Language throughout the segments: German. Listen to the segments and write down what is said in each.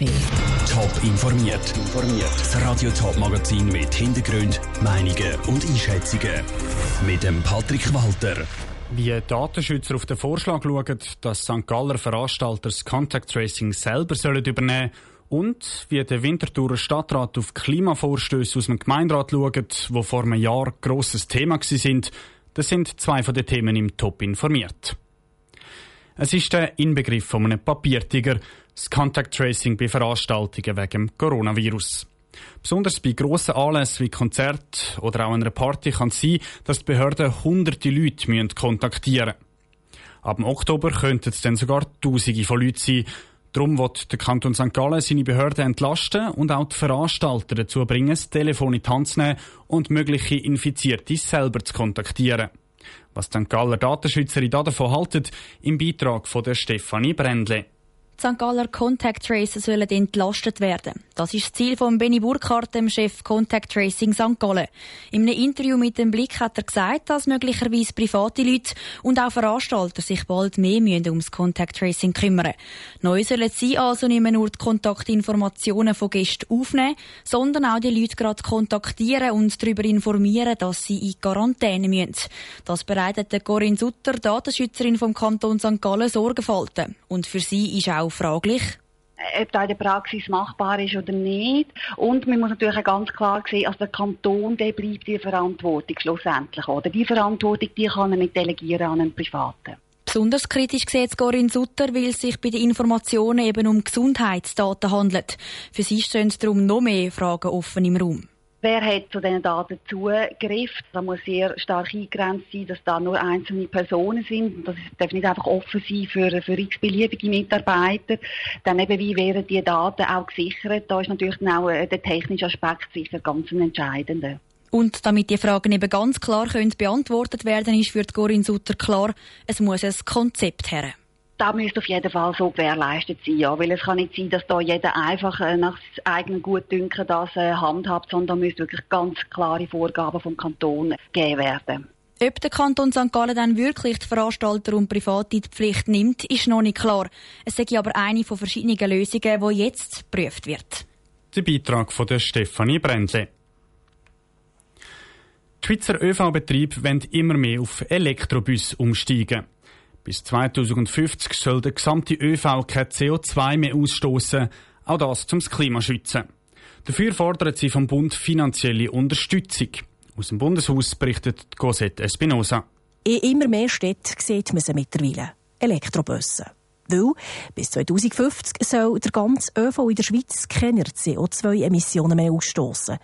Kaffee. Top informiert. Das Radio Top Magazin mit Hintergrund, Meinungen und Einschätzungen mit dem Patrick Walter. Wie Datenschützer auf den Vorschlag schauen, dass St. Galler Veranstalter das Contact Tracing selber sollen übernehmen und wie der Winterthurer Stadtrat auf Klimavorstöße aus dem Gemeinderat schaut, wo vor einem Jahr grosses Thema sind, das sind zwei von den Themen im Top informiert. Es ist der Inbegriff von einem Papiertiger, das Contact Tracing bei Veranstaltungen wegen dem Coronavirus. Besonders bei grossen Anlässen wie Konzert oder auch einer Party kann es sein, dass die Behörden hunderte Leute müssen kontaktieren müssen. Ab Oktober könnten es dann sogar Tausende von Leuten sein. Darum wird der Kanton St. Gallen seine Behörden entlasten und auch die Veranstalter dazu bringen, das Telefon in die Hand zu nehmen und mögliche Infizierte selber zu kontaktieren. Was die St. Galler Datenschützerin davon halten, im Beitrag von der Stefanie Brändle. St. Galler Contact Tracer sollen entlastet werden. Das ist das Ziel von Benny Burkhardt, dem Chef Contact Tracing St. Gallen. In einem Interview mit dem Blick hat er gesagt, dass möglicherweise private Leute und auch Veranstalter sich bald mehr müssen ums Contact Tracing kümmern. Neu sollen sie also nicht mehr nur die Kontaktinformationen von Gästen aufnehmen, sondern auch die Leute gerade kontaktieren und darüber informieren, dass sie in Quarantäne müssen. Das bereitet Corinne Sutter, Datenschützerin vom Kanton St. Gallen, Sorgenfalten. Und für sie ist auch fraglich, ob das in der Praxis machbar ist oder nicht. Und man muss natürlich auch ganz klar sehen, also der Kanton, der bleibt die Verantwortung schlussendlich. Oder die Verantwortung, die kann er nicht delegieren an einen Privaten. Besonders kritisch sieht Corinne Sutter, weil es sich bei den Informationen eben um Gesundheitsdaten handelt. Für sie stehen darum noch mehr Fragen offen im Raum. Wer hat zu diesen Daten Zugriff? Da muss sehr stark eingegrenzt sein, dass da nur einzelne Personen sind. Das darf nicht einfach offen sein für, für x-beliebige Mitarbeiter. Dann eben, wie werden die Daten auch gesichert? Da ist natürlich auch äh, der technische Aspekt sicher ganz ein entscheidender. Und damit die Fragen eben ganz klar können beantwortet werden, ist für Corinne Sutter klar, es muss ein Konzept her das müsste auf jeden Fall so gewährleistet sein, ja. Weil es kann nicht sein, dass da jeder einfach äh, nach eigenem Gutdünken das äh, handhabt, sondern da müssen wirklich ganz klare Vorgaben vom Kanton gegeben werden. Ob der Kanton St. Gallen dann wirklich die Veranstalter und Private in die Pflicht nimmt, ist noch nicht klar. Es sei aber eine von verschiedenen Lösungen, die jetzt geprüft wird. Der Beitrag von der Stefanie Brändle. Die Schweizer ÖV-Betriebe wollen immer mehr auf Elektrobus umsteigen. Bis 2050 soll der gesamte ÖV kein CO2 mehr ausstoßen, auch das zum Klima schützen. Dafür fordern sie vom Bund finanzielle Unterstützung. Aus dem Bundeshaus berichtet Cosette Espinosa. In immer mehr Städten sieht man sie mittlerweile. Elektrobusse. Weil bis 2050 soll der ganze ÖV in der Schweiz keine CO2-Emissionen mehr ausstoßen.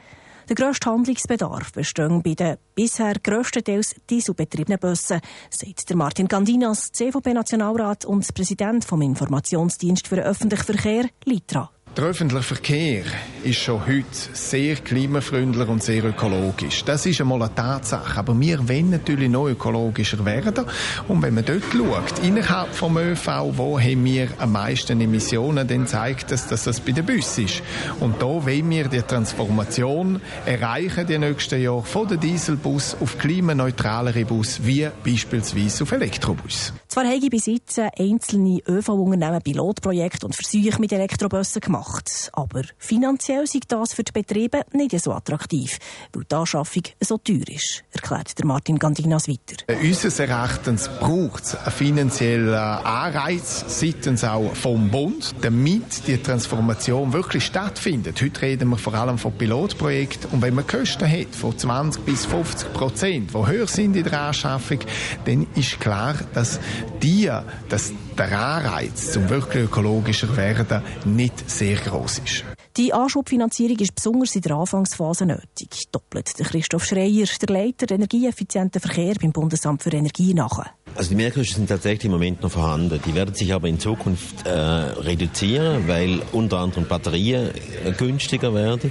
Der grösste Handlungsbedarf besteht bei den bisher grösstenteils dieselbetriebenen Bussen, sagt Martin Gandinas, CVP-Nationalrat und Präsident vom Informationsdienst für den öffentlichen Verkehr, LITRA. Der öffentliche Verkehr ist schon heute sehr klimafreundlich und sehr ökologisch. Das ist einmal eine Tatsache. Aber wir wollen natürlich noch ökologischer werden. Und wenn man dort schaut, innerhalb vom ÖV, wo haben wir am meisten Emissionen, dann zeigt es, dass das bei den Bussen ist. Und da wollen wir die Transformation erreichen, die nächsten Jahre, von den Dieselbus auf klimaneutralere Bus, wie beispielsweise auf Elektrobus. Zwar habe ich bis einzelne ÖV-Unternehmen Pilotprojekte und Versuche mit Elektrobussen gemacht. Aber finanziell sei das für die Betriebe nicht so attraktiv, weil die Anschaffung so teuer ist, erklärt der Martin Gandinas weiter. Äh, unseres Erachtens braucht es einen finanziellen Anreiz seitens auch vom Bund, damit die Transformation wirklich stattfindet. Heute reden wir vor allem von Pilotprojekten und wenn man Kosten hat von 20 bis 50 Prozent, die höher sind in der Anschaffung, dann ist klar, dass die, dass der Anreiz zum wirklich ökologischer werden nicht sehr groß ist. Die Anschubfinanzierung ist besonders in der Anfangsphase nötig. Doppelt der Christoph Schreier, der Leiter energieeffizienten Verkehr beim Bundesamt für Energie nach. Also die Mehrkosten sind tatsächlich im Moment noch vorhanden. Die werden sich aber in Zukunft äh, reduzieren, weil unter anderem Batterien äh, günstiger werden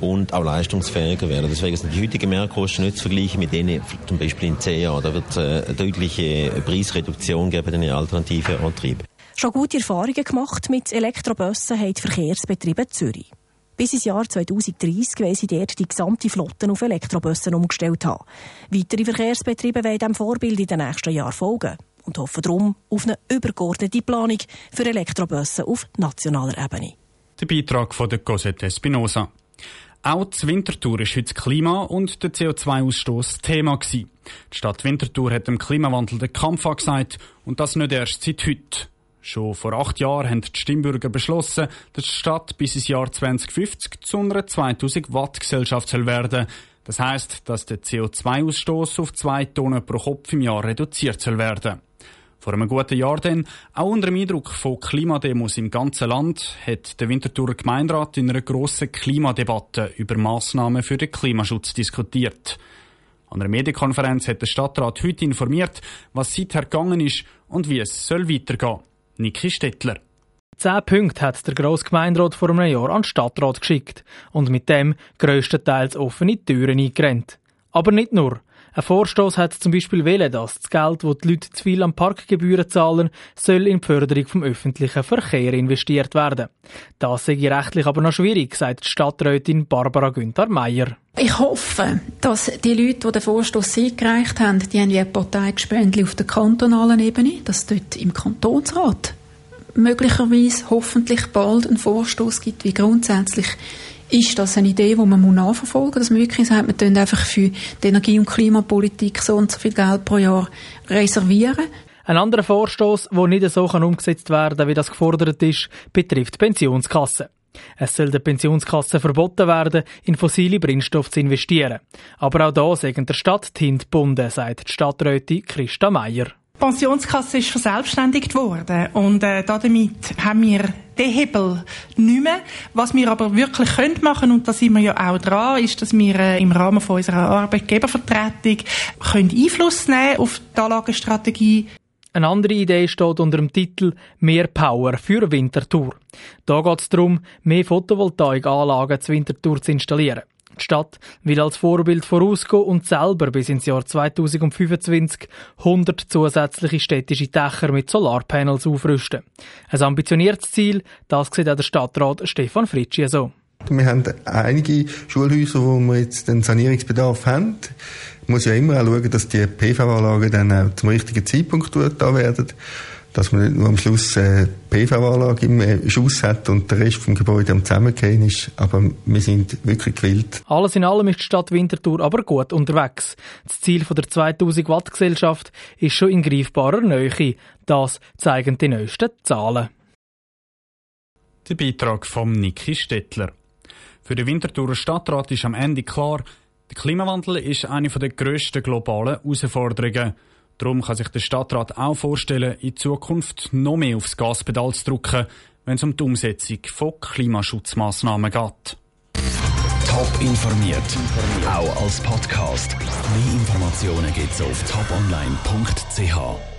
und auch leistungsfähiger werden. Deswegen sind die heutigen Mehrkosten nicht zu vergleichen mit denen zum Beispiel in zehn Jahren. Da wird es äh, eine deutliche Preisreduktion geben in den alternativen Antrieben. Schon gute Erfahrungen gemacht mit Elektrobussen haben die Verkehrsbetriebe Zürich. Bis ins Jahr 2030 wollen sie dort die gesamte Flotte auf Elektrobussen umgestellt haben. Weitere Verkehrsbetriebe wollen diesem Vorbild in den nächsten Jahren folgen und hoffen darum auf eine übergeordnete Planung für Elektrobussen auf nationaler Ebene. Der Beitrag von der Cosette Espinosa. Auch die Winterthur ist heute das Klima und der CO2-Ausstoß Thema gewesen. Die Stadt Winterthur hat dem Klimawandel den Kampf angesagt und das nicht erst seit heute. Schon vor acht Jahren haben die Stimmbürger beschlossen, dass die Stadt bis ins Jahr 2050 zu einer 2000 Watt Gesellschaft soll werden. Das heißt, dass der CO2-Ausstoß auf zwei Tonnen pro Kopf im Jahr reduziert soll werden. Vor einem guten Jahr dann, auch unter dem Eindruck von Klimademos im ganzen Land, hat der Winterthurer Gemeinderat in einer grossen Klimadebatte über Massnahmen für den Klimaschutz diskutiert. An einer Medienkonferenz hat der Stadtrat heute informiert, was seither gegangen ist und wie es soll weitergehen. Niki Stettler. Zehn Punkte hat der Grossgemeinderat vor einem Jahr an den Stadtrat geschickt und mit dem grösstenteils offene Türen eingerennt. Aber nicht nur. Ein Vorstoß hat zum Beispiel wählen, dass das Geld, das die Leute zu viel an Parkgebühren zahlen, soll in die Förderung vom öffentlichen Verkehr investiert werden. Das sei rechtlich aber noch schwierig, sagt die Stadträtin Barbara Günther Meyer. Ich hoffe, dass die Leute, die den Vorstoß eingereicht haben, die haben wie ein Parteigespendli auf der kantonalen Ebene, dass dort im Kantonsrat möglicherweise hoffentlich bald einen Vorstoß gibt, wie grundsätzlich ist das eine Idee, die man nachverfolgen muss, dass man wirklich sagt, wir tun einfach für die Energie- und Klimapolitik so und so viel Geld pro Jahr reservieren. Ein anderer Vorstoß, der nicht so umgesetzt werden kann, wie das gefordert ist, betrifft die Pensionskassen. Es soll der Pensionskasse verboten werden, in fossile Brennstoffe zu investieren. Aber auch da sagen der Stadt Tint gebunden, sagt die Stadträtin Christa Meier. Die Pensionskasse ist verselbstständigt worden und äh, damit haben wir den Hebel nicht mehr. Was wir aber wirklich können machen und da sind wir ja auch dran, ist, dass wir äh, im Rahmen von unserer Arbeitgebervertretung können Einfluss nehmen auf die Anlagestrategie. Eine andere Idee steht unter dem Titel Mehr Power für Winterthur. Da geht es darum, mehr Photovoltaikanlagen zu Winterthur zu installieren. Die Stadt will als Vorbild vorausgehen und selber bis ins Jahr 2025 100 zusätzliche städtische Dächer mit Solarpanels aufrüsten. Ein ambitioniertes Ziel, das sieht auch der Stadtrat Stefan Fritschi so. Wir haben einige Schulhäuser, wo wir jetzt den Sanierungsbedarf haben. Man muss ja immer auch schauen, dass die PV-Anlagen dann auch zum richtigen Zeitpunkt da werden dass man nicht nur am Schluss eine äh, PV-Anlage im äh, Schuss hat und der Rest vom Gebäude am Zusammengehen ist. Aber wir sind wirklich gewillt. Alles in allem ist die Stadt Winterthur aber gut unterwegs. Das Ziel der 2000 Watt Gesellschaft ist schon in greifbarer Nähe. Das zeigen die neuesten Zahlen. Der Beitrag von Niki Stettler. Für den Winterthurer Stadtrat ist am Ende klar, der Klimawandel ist eine der grössten globalen Herausforderungen. Darum kann sich der Stadtrat auch vorstellen, in Zukunft noch mehr aufs Gaspedal zu drücken, wenn es um die Umsetzung von Klimaschutzmaßnahmen geht. Top informiert, auch als Podcast. Mehr Informationen gibt's auf toponline.ch.